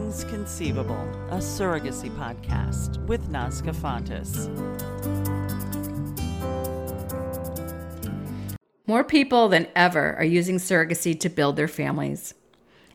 Things Conceivable, a surrogacy podcast with Nazca Fontes. More people than ever are using surrogacy to build their families.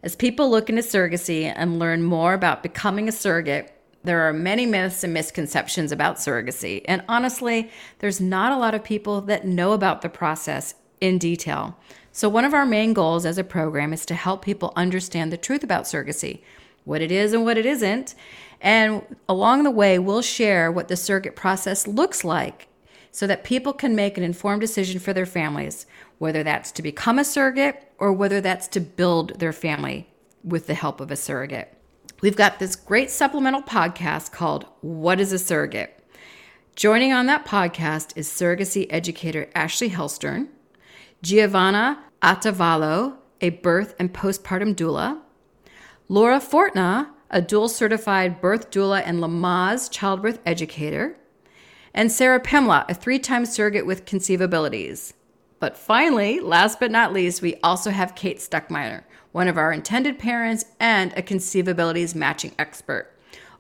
As people look into surrogacy and learn more about becoming a surrogate, there are many myths and misconceptions about surrogacy. And honestly, there's not a lot of people that know about the process in detail. So, one of our main goals as a program is to help people understand the truth about surrogacy, what it is and what it isn't. And along the way, we'll share what the surrogate process looks like so that people can make an informed decision for their families, whether that's to become a surrogate or whether that's to build their family with the help of a surrogate. We've got this great supplemental podcast called What is a Surrogate? Joining on that podcast is surrogacy educator Ashley Helstern, Giovanna Atavallo, a birth and postpartum doula, Laura Fortner, a dual certified birth doula and Lamaze childbirth educator, and Sarah Pemla, a three time surrogate with conceivabilities. But finally, last but not least, we also have Kate Stuckmeyer, one of our intended parents and a conceivabilities matching expert.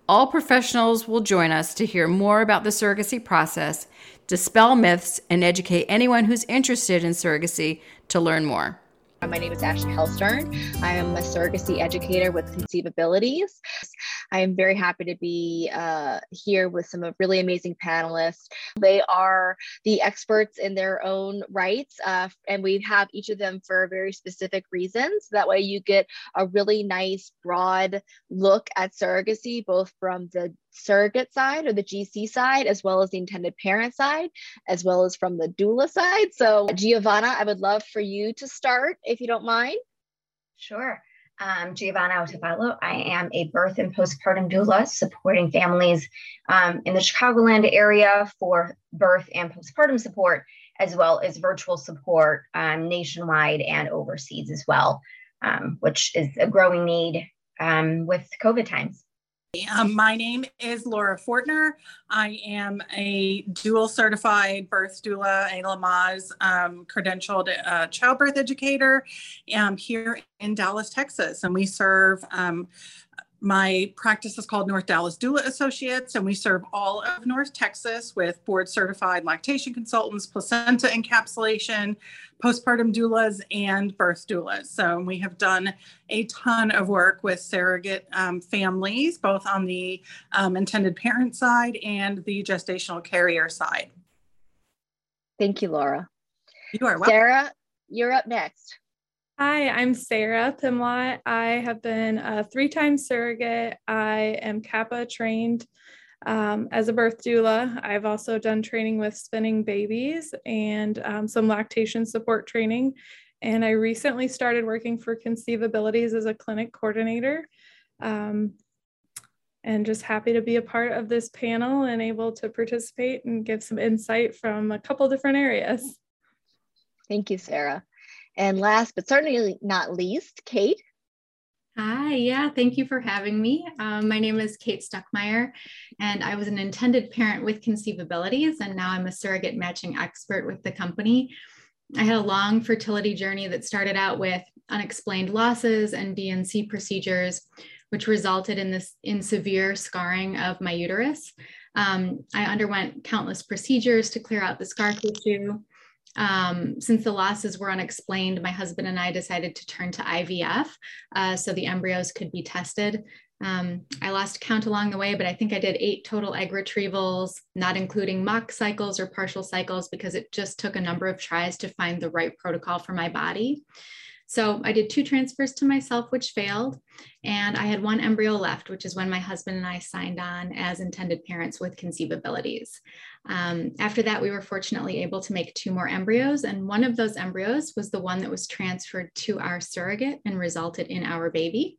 All professionals will join us to hear more about the surrogacy process, dispel myths, and educate anyone who's interested in surrogacy to learn more. My name is Ashley Hellstern. I am a surrogacy educator with Conceivabilities. I am very happy to be uh, here with some really amazing panelists. They are the experts in their own rights, uh, and we have each of them for very specific reasons. That way, you get a really nice, broad look at surrogacy, both from the surrogate side or the GC side, as well as the intended parent side, as well as from the doula side. So, Giovanna, I would love for you to start if you don't mind. Sure. Um, Giovanna Otavallo. I am a birth and postpartum doula supporting families um, in the Chicagoland area for birth and postpartum support, as well as virtual support um, nationwide and overseas as well, um, which is a growing need um, with COVID times. Um, my name is Laura Fortner. I am a dual certified birth doula, a Lamaze um, credentialed uh, childbirth educator um, here in Dallas, Texas. And we serve um, my practice is called North Dallas Doula Associates, and we serve all of North Texas with board certified lactation consultants, placenta encapsulation, postpartum doulas, and birth doulas. So we have done a ton of work with surrogate um, families, both on the um, intended parent side and the gestational carrier side. Thank you, Laura. You are welcome. Sarah, you're up next. Hi, I'm Sarah Pimlott. I have been a three time surrogate. I am CAPPA trained um, as a birth doula. I've also done training with spinning babies and um, some lactation support training. And I recently started working for Conceivabilities as a clinic coordinator. Um, and just happy to be a part of this panel and able to participate and give some insight from a couple different areas. Thank you, Sarah. And last but certainly not least, Kate. Hi, yeah, thank you for having me. Um, my name is Kate Stuckmeyer, and I was an intended parent with conceivabilities, and now I'm a surrogate matching expert with the company. I had a long fertility journey that started out with unexplained losses and D&C procedures, which resulted in this in severe scarring of my uterus. Um, I underwent countless procedures to clear out the scar tissue. Um, since the losses were unexplained, my husband and I decided to turn to IVF uh, so the embryos could be tested. Um, I lost count along the way, but I think I did eight total egg retrievals, not including mock cycles or partial cycles, because it just took a number of tries to find the right protocol for my body. So I did two transfers to myself, which failed. And I had one embryo left, which is when my husband and I signed on as intended parents with conceivabilities. Um, after that, we were fortunately able to make two more embryos. And one of those embryos was the one that was transferred to our surrogate and resulted in our baby.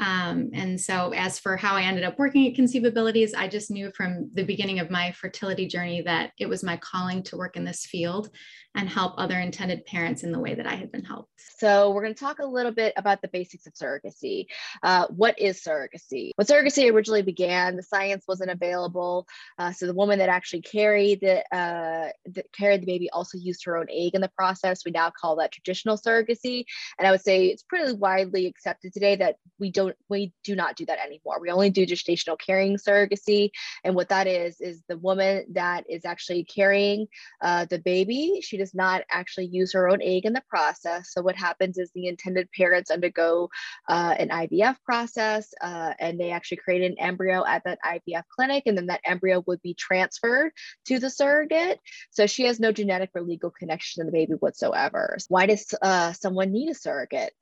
Um, and so, as for how I ended up working at Conceivabilities, I just knew from the beginning of my fertility journey that it was my calling to work in this field and help other intended parents in the way that I had been helped. So, we're going to talk a little bit about the basics of surrogacy. Uh, what is surrogacy? When surrogacy originally began, the science wasn't available. Uh, so, the woman that actually carried the, uh, carried the baby also used her own egg in the process. We now call that traditional surrogacy. And I would say it's pretty widely accepted today that we don't don't we do not do that anymore. We only do gestational carrying surrogacy, and what that is is the woman that is actually carrying uh, the baby. She does not actually use her own egg in the process. So what happens is the intended parents undergo uh, an IVF process, uh, and they actually create an embryo at that IVF clinic, and then that embryo would be transferred to the surrogate. So she has no genetic or legal connection to the baby whatsoever. Why does uh, someone need a surrogate?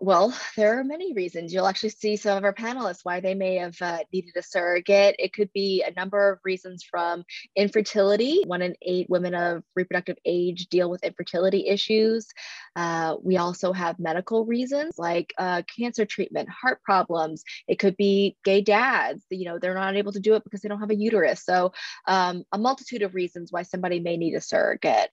Well, there are many reasons. You'll actually see some of our panelists why they may have uh, needed a surrogate. It could be a number of reasons from infertility. One in eight women of reproductive age deal with infertility issues. Uh, we also have medical reasons like uh, cancer treatment, heart problems. It could be gay dads. You know, they're not able to do it because they don't have a uterus. So, um, a multitude of reasons why somebody may need a surrogate.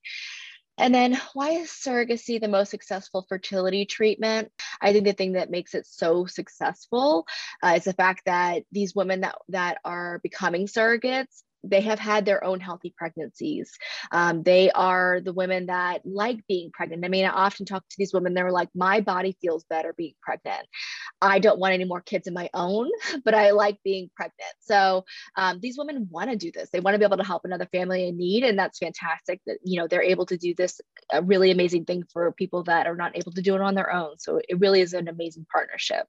And then, why is surrogacy the most successful fertility treatment? I think the thing that makes it so successful uh, is the fact that these women that, that are becoming surrogates they have had their own healthy pregnancies. Um, they are the women that like being pregnant. I mean, I often talk to these women, they're like, my body feels better being pregnant. I don't want any more kids of my own, but I like being pregnant. So um, these women want to do this. They want to be able to help another family in need. And that's fantastic that, you know, they're able to do this, a really amazing thing for people that are not able to do it on their own. So it really is an amazing partnership.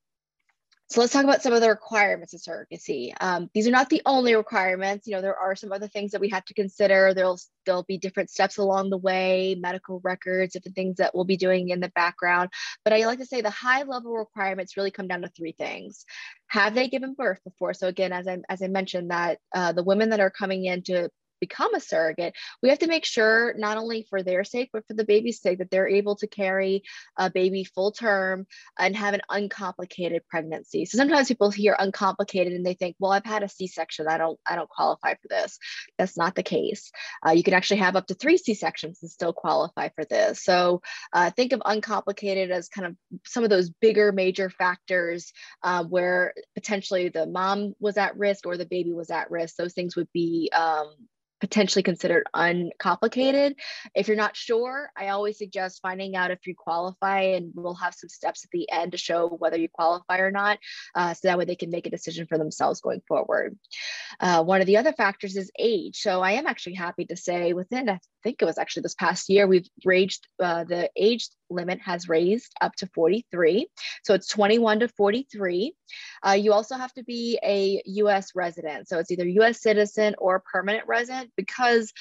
So let's talk about some of the requirements of surrogacy. Um, these are not the only requirements. You know, there are some other things that we have to consider. There'll there'll be different steps along the way, medical records, different things that we'll be doing in the background. But I like to say the high level requirements really come down to three things: Have they given birth before? So again, as I as I mentioned, that uh, the women that are coming in to become a surrogate, we have to make sure not only for their sake, but for the baby's sake that they're able to carry a baby full term and have an uncomplicated pregnancy. So sometimes people hear uncomplicated and they think, well, I've had a C-section. I don't, I don't qualify for this. That's not the case. Uh, you can actually have up to three C-sections and still qualify for this. So uh, think of uncomplicated as kind of some of those bigger major factors uh, where potentially the mom was at risk or the baby was at risk. Those things would be um, potentially considered uncomplicated. If you're not sure, I always suggest finding out if you qualify, and we'll have some steps at the end to show whether you qualify or not, uh, so that way they can make a decision for themselves going forward. Uh, one of the other factors is age. So I am actually happy to say within, I think it was actually this past year, we've raised uh, the age limit has raised up to 43. So it's 21 to 43. Uh, you also have to be a US resident. So it's either US citizen or permanent resident because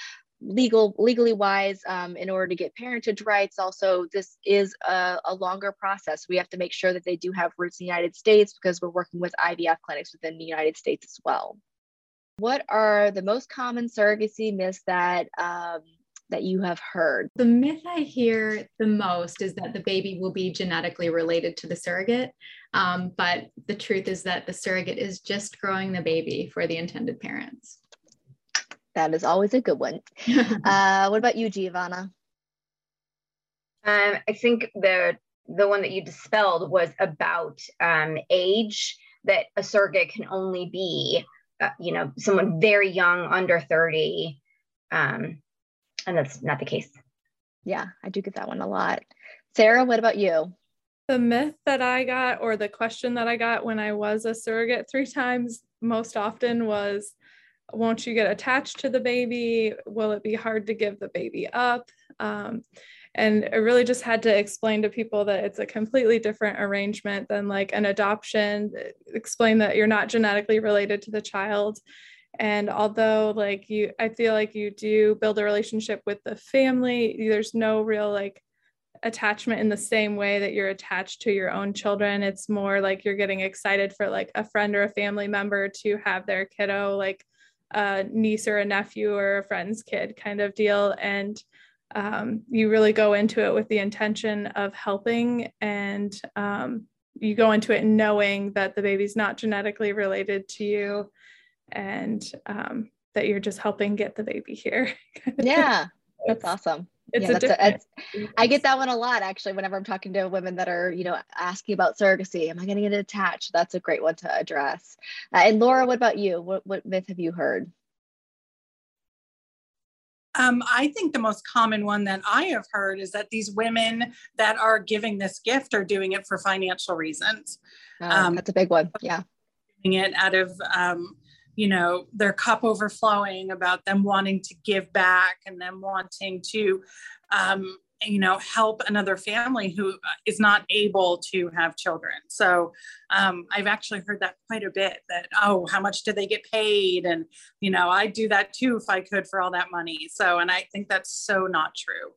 legal legally wise um, in order to get parentage rights also this is a, a, longer process we have to make sure that they do have roots in the united states because we're working with ivf clinics within the united states as well what are the most common surrogacy myths that um, that you have heard? The myth I hear the most is that the baby will be genetically related to the surrogate. Um, but the truth is that the surrogate is just growing the baby for the intended parents. That is always a good one. uh, what about you, Giovanna? Um, I think the the one that you dispelled was about um, age that a surrogate can only be, uh, you know, someone very young, under 30, um, and that's not the case. Yeah, I do get that one a lot. Sarah, what about you? The myth that I got, or the question that I got when I was a surrogate three times most often was Won't you get attached to the baby? Will it be hard to give the baby up? Um, and I really just had to explain to people that it's a completely different arrangement than like an adoption, explain that you're not genetically related to the child and although like you i feel like you do build a relationship with the family there's no real like attachment in the same way that you're attached to your own children it's more like you're getting excited for like a friend or a family member to have their kiddo like a niece or a nephew or a friend's kid kind of deal and um, you really go into it with the intention of helping and um, you go into it knowing that the baby's not genetically related to you and um, that you're just helping get the baby here. yeah, that's awesome. It's yeah, a that's a, I get that one a lot actually. Whenever I'm talking to women that are, you know, asking about surrogacy, am I going to get attached? That's a great one to address. Uh, and Laura, what about you? What what myth have you heard? Um, I think the most common one that I have heard is that these women that are giving this gift are doing it for financial reasons. Oh, um, that's a big one. Yeah. Doing it out of, um, you know, their cup overflowing about them wanting to give back and them wanting to, um, you know help another family who uh, not able to have children. So um, i've actually heard that quite a bit that oh how much do they get paid? And you know i'd do that too if i could for all that money. So and i think that's so not true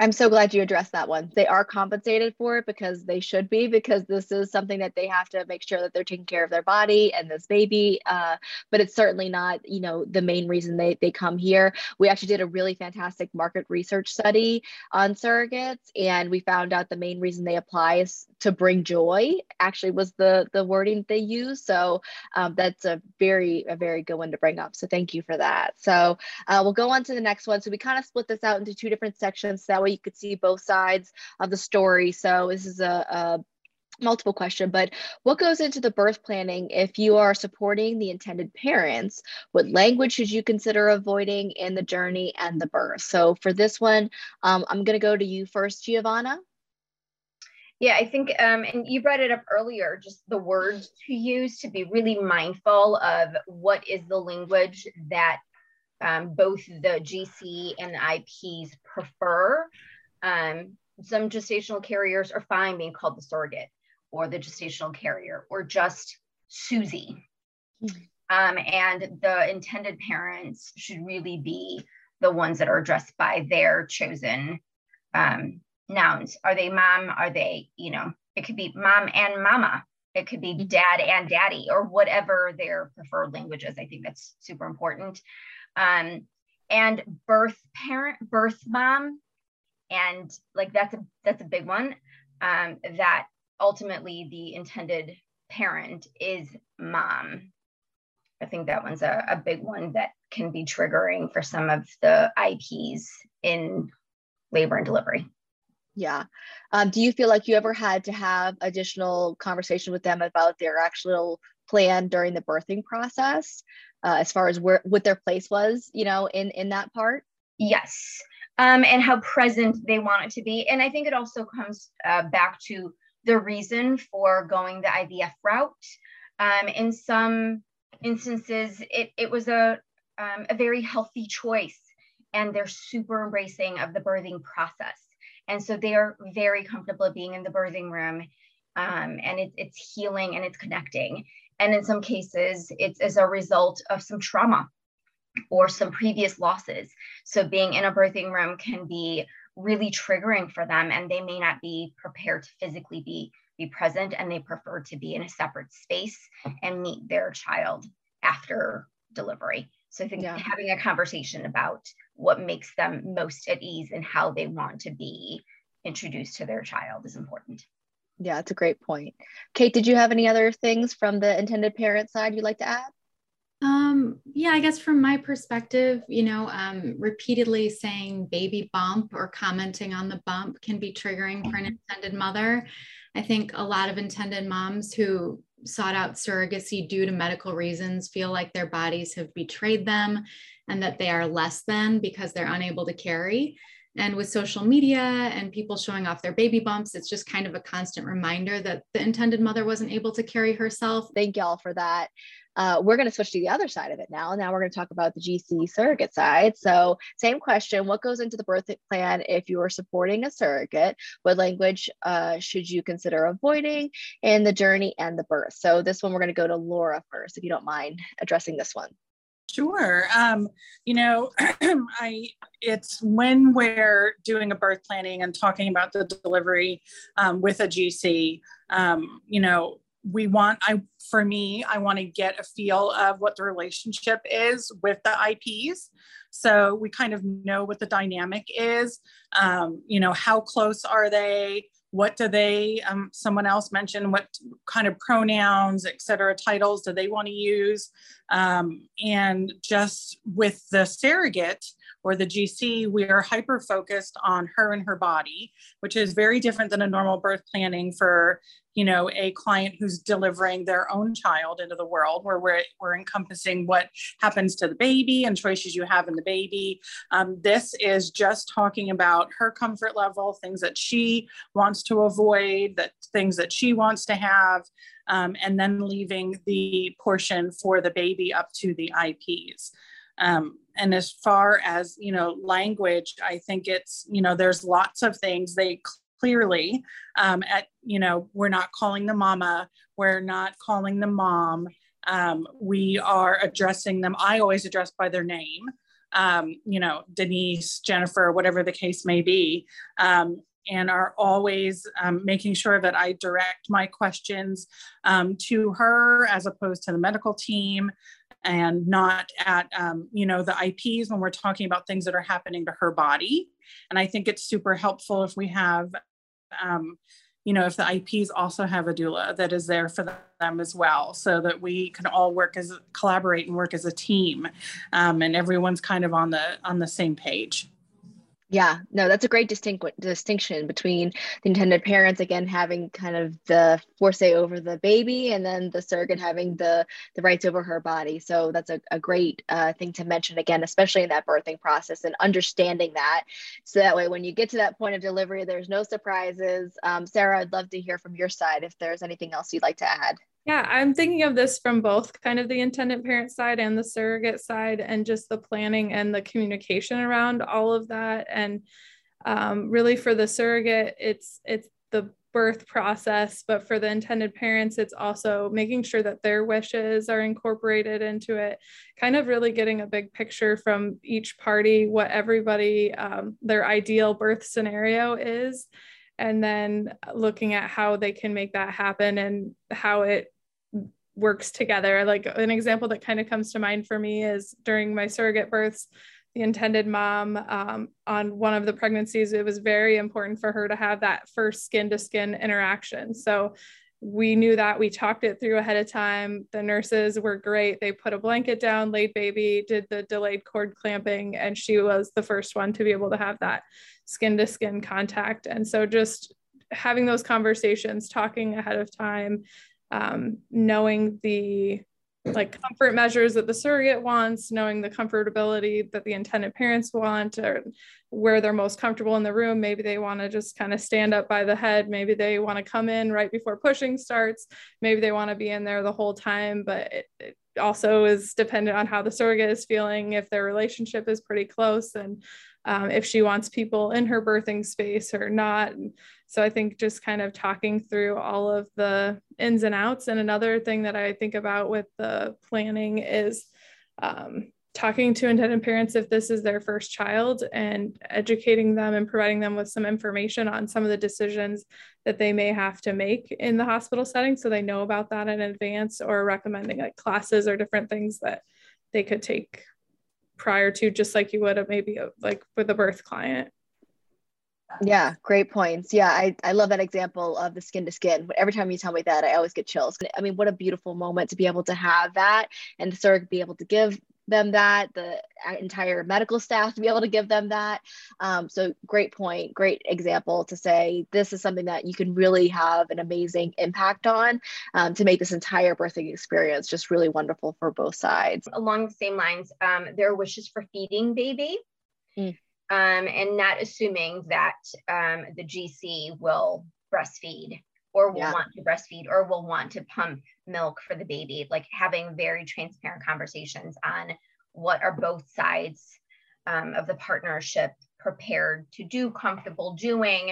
I'm so glad you addressed that one. They are compensated for it because they should be, because this is something that they have to make sure that they're taking care of their body and this baby. Uh, but it's certainly not, you know, the main reason they, they come here. We actually did a really fantastic market research study on surrogates, and we found out the main reason they apply is to bring joy. Actually, was the the wording they use. So um, that's a very a very good one to bring up. So thank you for that. So uh, we'll go on to the next one. So we kind of split this out into two different sections. So that way you could see both sides of the story. So this is a, a multiple question, but what goes into the birth planning if you are supporting the intended parents? What language should you consider avoiding in the journey and the birth? So for this one, um, I'm going to go to you first, Giovanna. Yeah, I think, um, and you brought it up earlier, just the words to use to be really mindful of what is the language that um, both the GC and the IPs prefer. Um, some gestational carriers are fine being called the surrogate or the gestational carrier or just Susie. Um, and the intended parents should really be the ones that are addressed by their chosen um, nouns. Are they mom? Are they, you know, it could be mom and mama. It could be mm-hmm. dad and daddy or whatever their preferred language is. I think that's super important um, and birth parent, birth mom, and like that's a that's a big one. Um, that ultimately the intended parent is mom. I think that one's a, a big one that can be triggering for some of the IPs in labor and delivery. Yeah. Um, do you feel like you ever had to have additional conversation with them about their actual plan during the birthing process? Uh, as far as where what their place was, you know, in in that part? Yes, um, and how present they want it to be. And I think it also comes uh, back to the reason for going the IVF route. Um, in some instances, it it was a um, a very healthy choice, and they're super embracing of the birthing process, and so they are very comfortable being in the birthing room. Um, and it, it's healing and it's connecting. And in some cases, it's as a result of some trauma or some previous losses. So being in a birthing room can be really triggering for them and they may not be prepared to physically be be present and they prefer to be in a separate space and meet their child after delivery. So I think yeah. having a conversation about what makes them most at ease and how they want to be introduced to their child is important. Yeah, it's a great point. Kate, did you have any other things from the intended parent side you'd like to add? Um, yeah, I guess from my perspective, you know, um, repeatedly saying baby bump or commenting on the bump can be triggering for an intended mother. I think a lot of intended moms who sought out surrogacy due to medical reasons feel like their bodies have betrayed them and that they are less than because they're unable to carry. And with social media and people showing off their baby bumps, it's just kind of a constant reminder that the intended mother wasn't able to carry herself. Thank y'all for that. Uh, we're going to switch to the other side of it now. Now we're going to talk about the GC surrogate side. So, same question What goes into the birth plan if you are supporting a surrogate? What language uh, should you consider avoiding in the journey and the birth? So, this one we're going to go to Laura first, if you don't mind addressing this one. Sure. Um, you know, I it's when we're doing a birth planning and talking about the delivery um, with a GC. Um, you know, we want I for me, I want to get a feel of what the relationship is with the IPs. So we kind of know what the dynamic is. Um, you know, how close are they? What do they um, someone else mentioned what kind of pronouns et cetera titles do they want to use? Um, and just with the surrogate or the GC, we are hyper focused on her and her body, which is very different than a normal birth planning for you know a client who's delivering their own child into the world where we're, we're encompassing what happens to the baby and choices you have in the baby. Um, this is just talking about her comfort level things that she wants to avoid that things that she wants to have um, and then leaving the portion for the baby up to the ips um, and as far as you know language i think it's you know there's lots of things. They clearly um, at you know we're not calling the mama we're not calling the mom. Um, we are addressing them. I always address by their name. Um, you know denise jennifer whatever the case may be. Um, and are always um, making sure that i direct my questions um, to her as opposed to the medical team and not at um, you know the ips when we're talking about things that are happening to her body and i think it's super helpful if we have um, you know, if the IPs also have a doula that is there for them as well, so that we can all work as collaborate and work as a team, um, and everyone's kind of on the on the same page. Yeah, no, that's a great distinct distinction between the intended parents again having kind of the foresight over the baby, and then the surrogate having the the rights over her body. So that's a, a great uh, thing to mention again, especially in that birthing process and understanding that. So that way, when you get to that point of delivery, there's no surprises. Um, Sarah, I'd love to hear from your side if there's anything else you'd like to add. Yeah, I'm thinking of this from both kind of the intended parent side and the surrogate side, and just the planning and the communication around all of that. And um, really, for the surrogate, it's it's the birth process, but for the intended parents, it's also making sure that their wishes are incorporated into it. Kind of really getting a big picture from each party, what everybody um, their ideal birth scenario is and then looking at how they can make that happen and how it works together. Like an example that kind of comes to mind for me is during my surrogate births, the intended mom um, on one of the pregnancies, it was very important for her to have that first skin to skin interaction. So we knew that we talked it through ahead of time. The nurses were great. They put a blanket down, laid baby, did the delayed cord clamping, and she was the first one to be able to have that skin to skin contact. And so just having those conversations, talking ahead of time, um, knowing the like comfort measures that the surrogate wants, knowing the comfortability that the intended parents want, or where they're most comfortable in the room. Maybe they want to just kind of stand up by the head. Maybe they want to come in right before pushing starts. Maybe they want to be in there the whole time, but it, it also is dependent on how the surrogate is feeling, if their relationship is pretty close, and um, if she wants people in her birthing space or not. So I think just kind of talking through all of the ins and outs. And another thing that I think about with the planning is um, talking to intended parents if this is their first child and educating them and providing them with some information on some of the decisions that they may have to make in the hospital setting so they know about that in advance or recommending like classes or different things that they could take prior to just like you would have maybe like with a birth client yeah great points yeah I, I love that example of the skin to skin every time you tell me that i always get chills i mean what a beautiful moment to be able to have that and the surrogate be able to give them that, the entire medical staff to be able to give them that. Um, so, great point, great example to say this is something that you can really have an amazing impact on um, to make this entire birthing experience just really wonderful for both sides. Along the same lines, um, their wishes for feeding baby. Mm. Um, and not assuming that um, the GC will breastfeed or will yeah. want to breastfeed or will want to pump milk for the baby like having very transparent conversations on what are both sides um, of the partnership prepared to do comfortable doing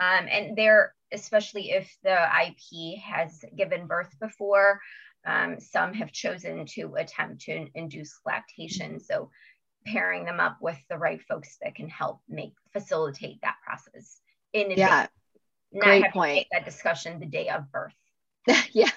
um, and there especially if the ip has given birth before um, some have chosen to attempt to induce lactation so pairing them up with the right folks that can help make facilitate that process in yeah not Great point. that discussion the day of birth. yeah,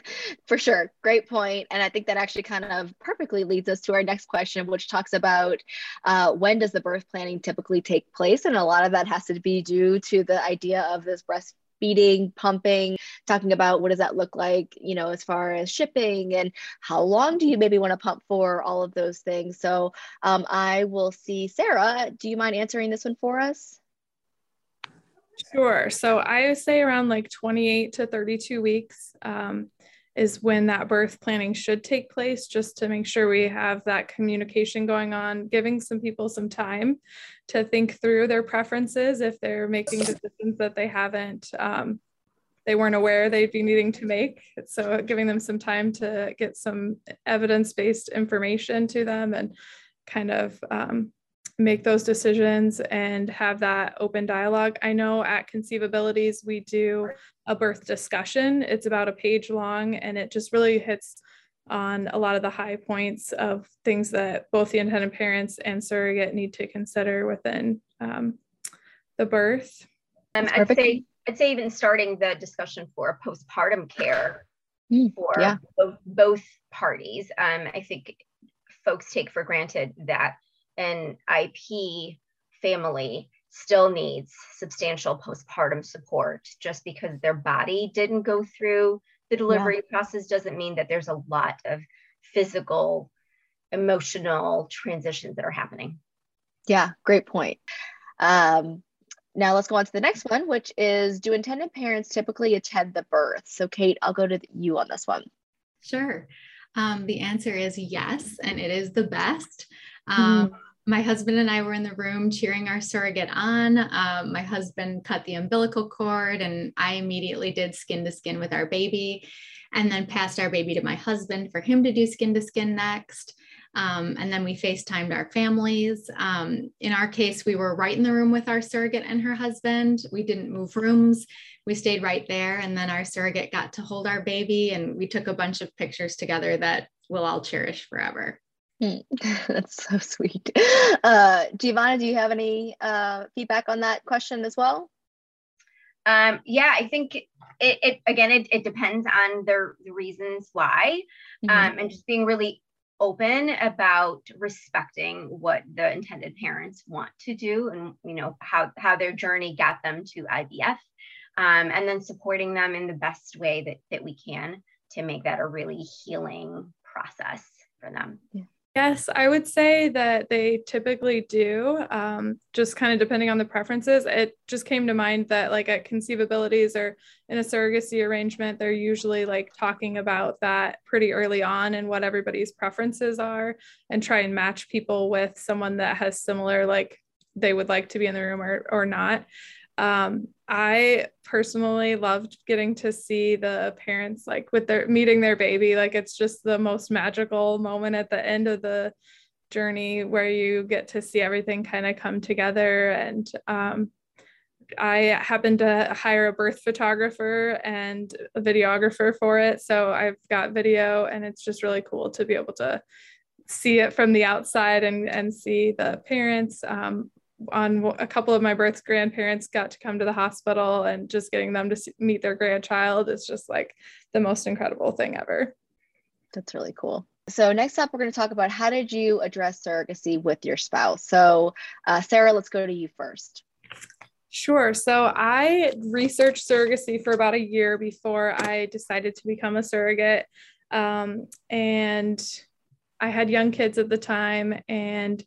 for sure. Great. And I think that actually kind of perfectly leads us to our next question, which talks about uh, when does the birth planning typically take place? And a lot of that has to be due to the idea of this breastfeeding, pumping talking about what does that look like, you know, as far as shipping and how long do you maybe want to pump for, all of those things. So um, I will see Sarah. Do you mind answering this one for us? Sure. So I say around like 28 to 32 weeks. Um, is when that birth planning should take place, just to make sure we have that communication going on, giving some people some time to think through their preferences if they're making decisions that they haven't, um, they weren't aware they'd be needing to make. So, giving them some time to get some evidence based information to them and kind of um, make those decisions and have that open dialogue. I know at Conceivabilities, we do a birth discussion. It's about a page long and it just really hits on a lot of the high points of things that both the intended parents and surrogate need to consider within um, the birth. Um, I'd say I'd say even starting the discussion for postpartum care mm, for yeah. both, both parties. Um, I think folks take for granted that an IP family still needs substantial postpartum support just because their body didn't go through the delivery yeah. process doesn't mean that there's a lot of physical emotional transitions that are happening yeah great point um, now let's go on to the next one which is do intended parents typically attend the birth? So kate i'll go to you on this one. Sure. Um, the answer is yes and it is the best. Um, mm-hmm my husband and I were in the room cheering our surrogate on. Um, my husband cut the umbilical cord, and I immediately did skin to skin with our baby, and then passed our baby to my husband for him to do skin to skin next. Um, and then we FaceTimed our families. Um, in our case, we were right in the room with our surrogate and her husband. We didn't move rooms. We stayed right there. And then our surrogate got to hold our baby, and we took a bunch of pictures together that we'll all cherish forever. That's so sweet. Uh, Giovanna, do you have any uh, feedback on that question as well? Um, yeah, I think it, it again, it, it depends on the, the reasons why, mm-hmm. um, and just being really open about respecting what the intended parents want to do and you know how how their journey got them to IVF, um, and then supporting them in the best way that that we can to make that a really healing process for them. Yeah. Yes, I would say that they typically do, um, just kind of depending on the preferences. It just came to mind that, like, at conceivabilities or in a surrogacy arrangement, they're usually like talking about that pretty early on and what everybody's preferences are and try and match people with someone that has similar, like, they would like to be in the room or, or not. Um, I personally loved getting to see the parents like with their meeting their baby. Like it's just the most magical moment at the end of the journey where you get to see everything kind of come together. And um, I happened to hire a birth photographer and a videographer for it. So I've got video, and it's just really cool to be able to see it from the outside and, and see the parents. Um, on a couple of my birth grandparents got to come to the hospital and just getting them to meet their grandchild is just like the most incredible thing ever. That's really cool. So next up, we're going to talk about how did you address surrogacy with your spouse. So uh, Sarah, let's go to you first. Sure. So I researched surrogacy for about a year before I decided to become a surrogate. Um, and I had young kids at the time, and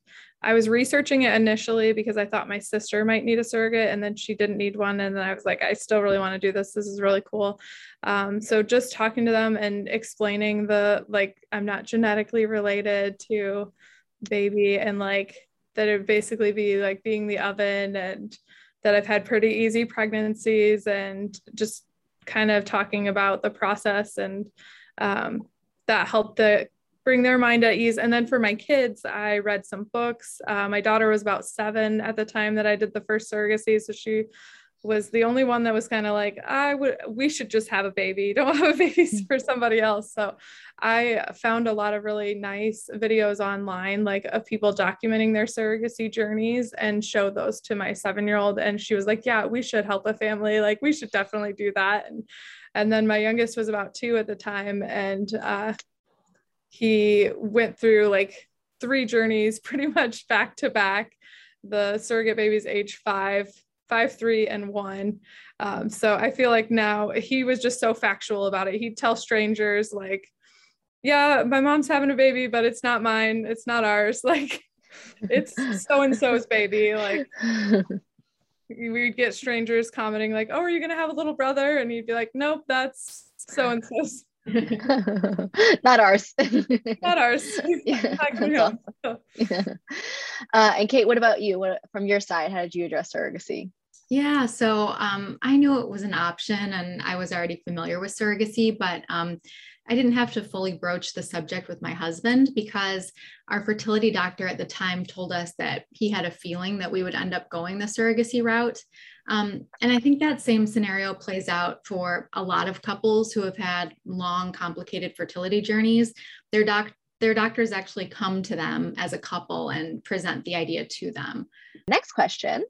I was researching it initially because I thought my sister might need a surrogate and then she didn't need one. And then I was like, I still really want to do this. This is really cool. Um, so just talking to them and explaining the like, I'm not genetically related to baby and like that it basically be like being the oven and that I've had pretty easy pregnancies and just kind of talking about the process and um, that helped the bring their mind at ease. And then for my kids, I read some books. Uh, my daughter was about seven at the time that I did the first surrogacy. So she was the only one that was kind of like, I would, we should just have a baby. Don't have a baby mm. for somebody else. So I found a lot of really nice videos online, like of people documenting their surrogacy journeys and showed those to my seven year old. And she was like, yeah, we should help a family. Like we should definitely do that. And, and then my youngest was about two at the time. And, uh, he went through like three journeys pretty much back to back. The surrogate baby's age five, five three and one. Um, so I feel like now he was just so factual about it. He'd tell strangers like, "Yeah, my mom's having a baby, but it's not mine. It's not ours. Like, it's so and so's baby." Like. We'd get strangers commenting like, "Oh, are you gonna have a little brother?" And he'd be like, "Nope, that's so and so's." not ours. not ours. yeah, awesome. yeah. Uh, and Kate, what about you? What, from your side, how did you address surrogacy? Yeah, so um, I knew it was an option and I was already familiar with surrogacy, but um, I didn't have to fully broach the subject with my husband because our fertility doctor at the time told us that he had a feeling that we would end up going the surrogacy route. Um, and I think that same scenario plays out for a lot of couples who have had long, complicated fertility journeys. Their doc their doctors actually come to them as a couple and present the idea to them. Next question,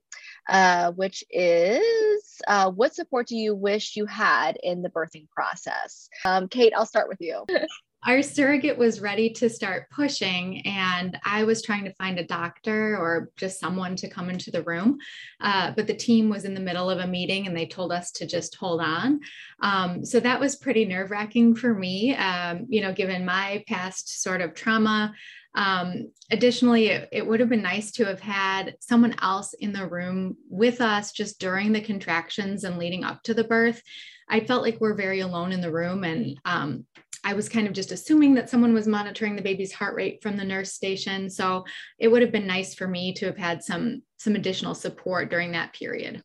uh, which is uh, what support do you wish you had in the birthing process? Um, Kate, I'll start with you. our surrogate was ready to start pushing and i was trying to find a doctor or just someone to come into the room uh, but the team was in the middle of a meeting and they told us to just hold on um, so that was pretty nerve wracking for me um, you know given my past sort of trauma um, additionally, it, it, would have been nice to have had someone else in the room with us just during the contractions and leading up to the birth. I felt like we're very alone in the room, and um, I was kind of just assuming that someone was monitoring the baby's heart rate from the nurse station. So it would have been nice for me to have had some some additional support during that period.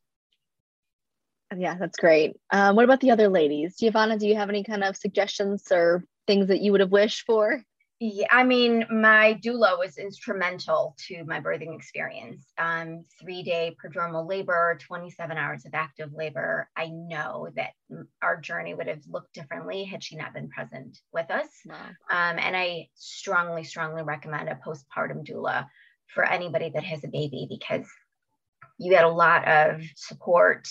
Yeah, that's great. Um, what about the other ladies? Giovanna, do you have any kind of suggestions or things that you would have wished for? Yeah, I mean, my doula was instrumental to my birthing experience. Um, three day prodromal labor, 27 hours of active labor. I know that our journey would have looked differently had she not been present with us. Wow. Um, and I strongly, strongly recommend a postpartum doula for anybody that has a baby because you get a lot of support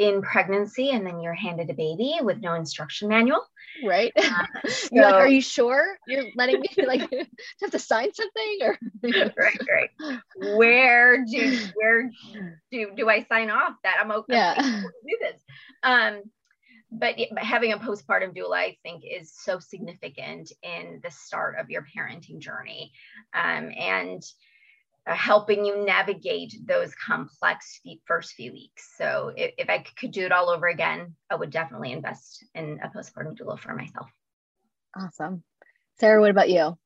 in pregnancy and then you're handed a baby with no instruction manual. Right. Uh, you're so, like are you sure you're letting me like have to sign something or? Right right. Where do where do do i sign off that i'm okay yeah. to do this? Um but, but having a postpartum doula i think is so significant in the start of your parenting journey. Um, and Uh, helping you navigate those complex first few weeks. So if, if I could do it all over again, I would definitely invest in a postpartum doula for myself. Awesome. Sarah, what about you?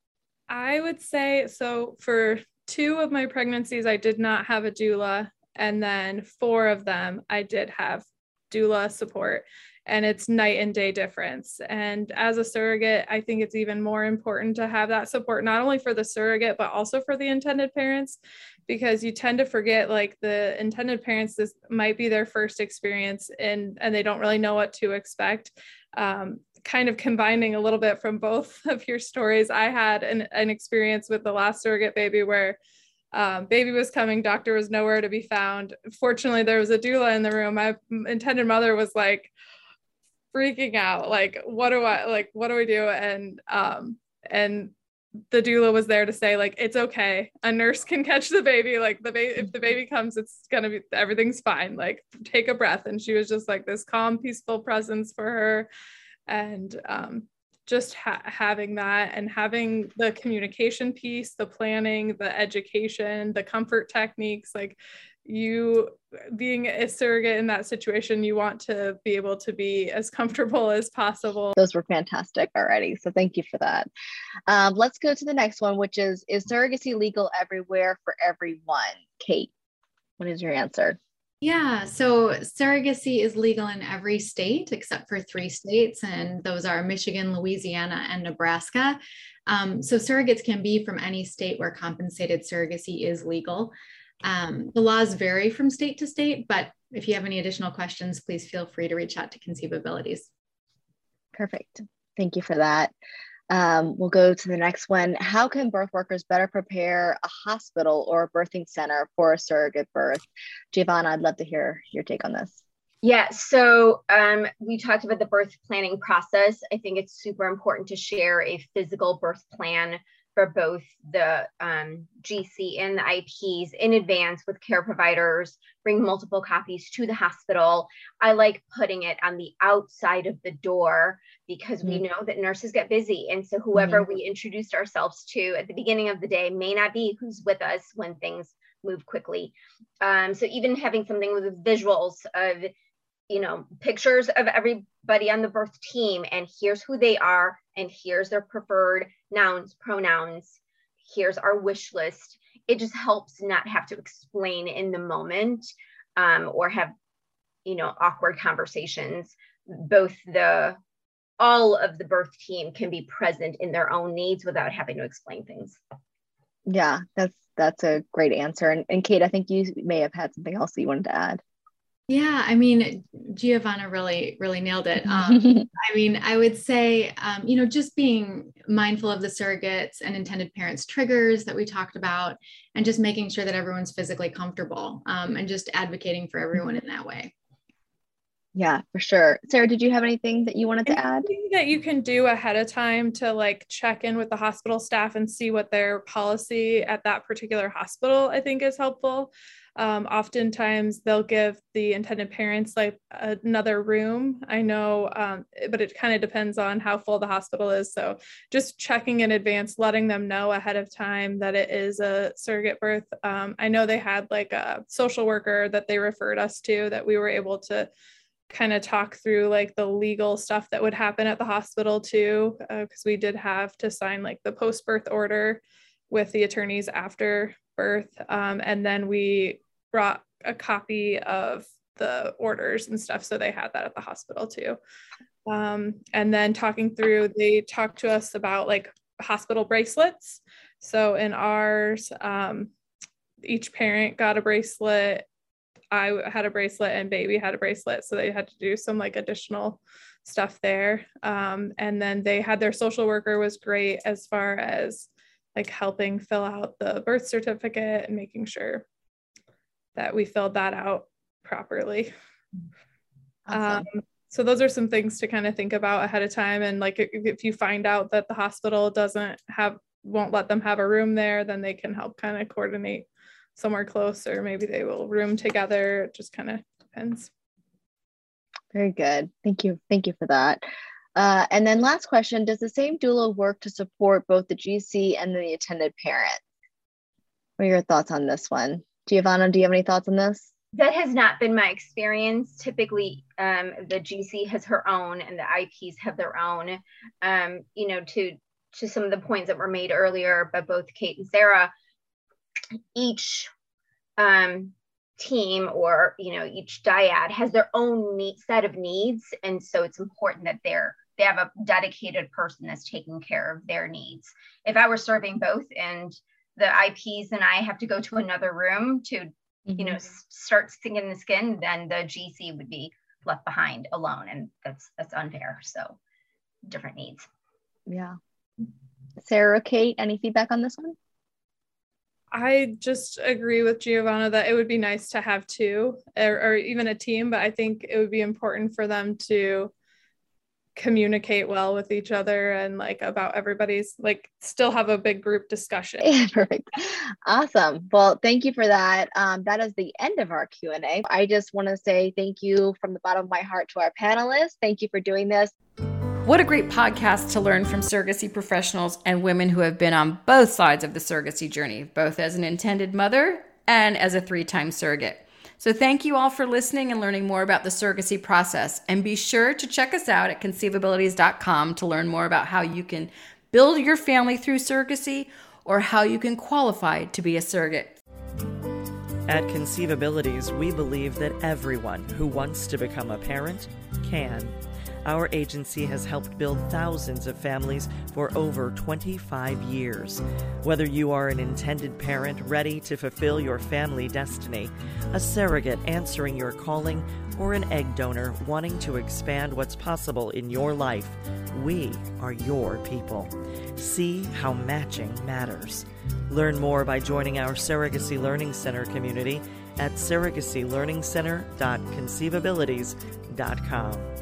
I would say so for two of my pregnancies, I did not have a doula. And then four of them, I did have doula support and it's night and day difference. And as a surrogate, I think it's even more important to have that support, not only for the surrogate, but also for the intended parents, because you tend to forget like the intended parents, this might be their first experience and, and they don't really know what to expect. Um, kind of combining a little bit from both of your stories, I had an, an experience with the last surrogate baby where um, baby was coming, doctor was nowhere to be found. Fortunately, there was a doula in the room. My intended mother was like, freaking out like what do i like what do we do? And um and the doula was there to say like it's okay. A nurse can catch the baby. Like the baby if the baby comes it's gonna be everything's fine. Like take a breath. And she was just like this calm peaceful presence for her. And um just ha- having that and having the communication piece the planning the education the comfort techniques like you being a surrogate in that situation you want to be able to be as comfortable as possible those were fantastic already so thank you for that um, let's go to the next one which is is surrogacy legal everywhere for everyone kate what is your answer yeah, so surrogacy is legal in every state except for three states, and those are Michigan, Louisiana, and Nebraska. Um, so surrogates can be from any state where compensated surrogacy is legal. Um, the laws vary from state to state, but if you have any additional questions, please feel free to reach out to Conceivabilities. Perfect. Thank you for that. Um, we'll go to the next one. How can birth workers better prepare a hospital or a birthing center for a surrogate birth? Giovanna, I'd love to hear your take on this. Yeah, so um, we talked about the birth planning process. I think it's super important to share a physical birth plan for both the um, GC and the IPs in advance with care providers, bring multiple copies to the hospital. I like putting it on the outside of the door because mm-hmm. we know that nurses get busy. And so whoever mm-hmm. we introduced ourselves to at the beginning of the day may not be who's with us when things move quickly. Um, so even having something with visuals of you know pictures of everybody on the birth team and here's who they are and here's their preferred nouns pronouns. Here's our wish list. It just helps not have to explain in the moment um, or have you know awkward conversations. Both the all of the birth team can be present in their own needs without having to explain things. Yeah that's that's a great answer. And, and kate i think you may have had something else that you wanted to add yeah, I mean, Giovanna really, really nailed it. Um, I mean, I would say, um, you know, just being mindful of the surrogates and intended parents' triggers that we talked about, and just making sure that everyone's physically comfortable um, and just advocating for everyone in that way. Yeah, for sure. Sarah, did you have anything that you wanted to add? that you can do ahead of time to like check in with the hospital staff and see what their policy at that particular hospital, I think is helpful. Um, oftentimes they'll give the intended parents like another room. I know, um, but it kind of depends on how full the hospital is. So just checking in advance, letting them know ahead of time that it is a surrogate birth. Um, I know they had like a social worker that they referred us to that we were able to kind of talk through like the legal stuff that would happen at the hospital too because uh, we did have to sign like the post birth order with the attorneys after birth um, and then we brought a copy of the orders and stuff. So they had that at the hospital too. Um, and then talking through, they talked to us about like hospital bracelets. So in ours, um, each parent got a bracelet. I had a bracelet and baby had a bracelet. So they had to do some like additional stuff there. Um, and then they had their social worker was great as far as like helping fill out the birth certificate and making sure that we filled that out properly. Awesome. Um, so those are some things to kind of think about ahead of time. And like if you find out that the hospital doesn't have won't let them have a room there, then they can help kind of coordinate somewhere close, or maybe they will room together. It just kind of depends. Very good. Thank you. Thank you for that. Uh, and then last question, does the same doula work to support both the GC and the intended parent? What are your thoughts on this one? Giovanna, do you have any thoughts on this? That has not been my experience. Typically, um, the GC has her own, and the IPs have their own. Um, you know, to to some of the points that were made earlier by both Kate and Sarah, each um, team or you know each dyad has their own neat set of needs, and so it's important that they're they have a dedicated person that's taking care of their needs. If I were serving both and the IPs and I have to go to another room to, mm-hmm. you know, mm-hmm. start singing the skin, then the GC would be left behind alone, and that's that's unfair. So, different needs. Yeah. Sarah, Kate, any feedback on this one? I just agree with Giovanna that it would be nice to have two or, or even a team, but I think it would be important for them to communicate well with each other and like about everybody's like still have a big group discussion. Perfect. Awesome. Well thank you for that. Um, that is the end of our q&a i just want to say thank you from the bottom of my heart to our panelists. Thank you for doing this what a great podcast to learn from surrogacy professionals and women who have been on both sides of the surrogacy journey both as an intended mother and as a three-time surrogate so thank you all for listening and learning more about the surrogacy process. And be sure to check us out at conceivabilities.com to learn more about how you can build your family through surrogacy or how you can qualify to be a surrogate. At Conceivabilities, we believe that everyone who wants to become a parent can. Our agency has helped build thousands of families for over 25 years. Whether you are an intended parent ready to fulfill your family destiny, a surrogate answering your calling, or an egg donor wanting to expand what's possible in your life, we are your people. See how matching matters. Learn more by joining our Surrogacy Learning Center community at surrogacylearningcenter.conceivabilities.com.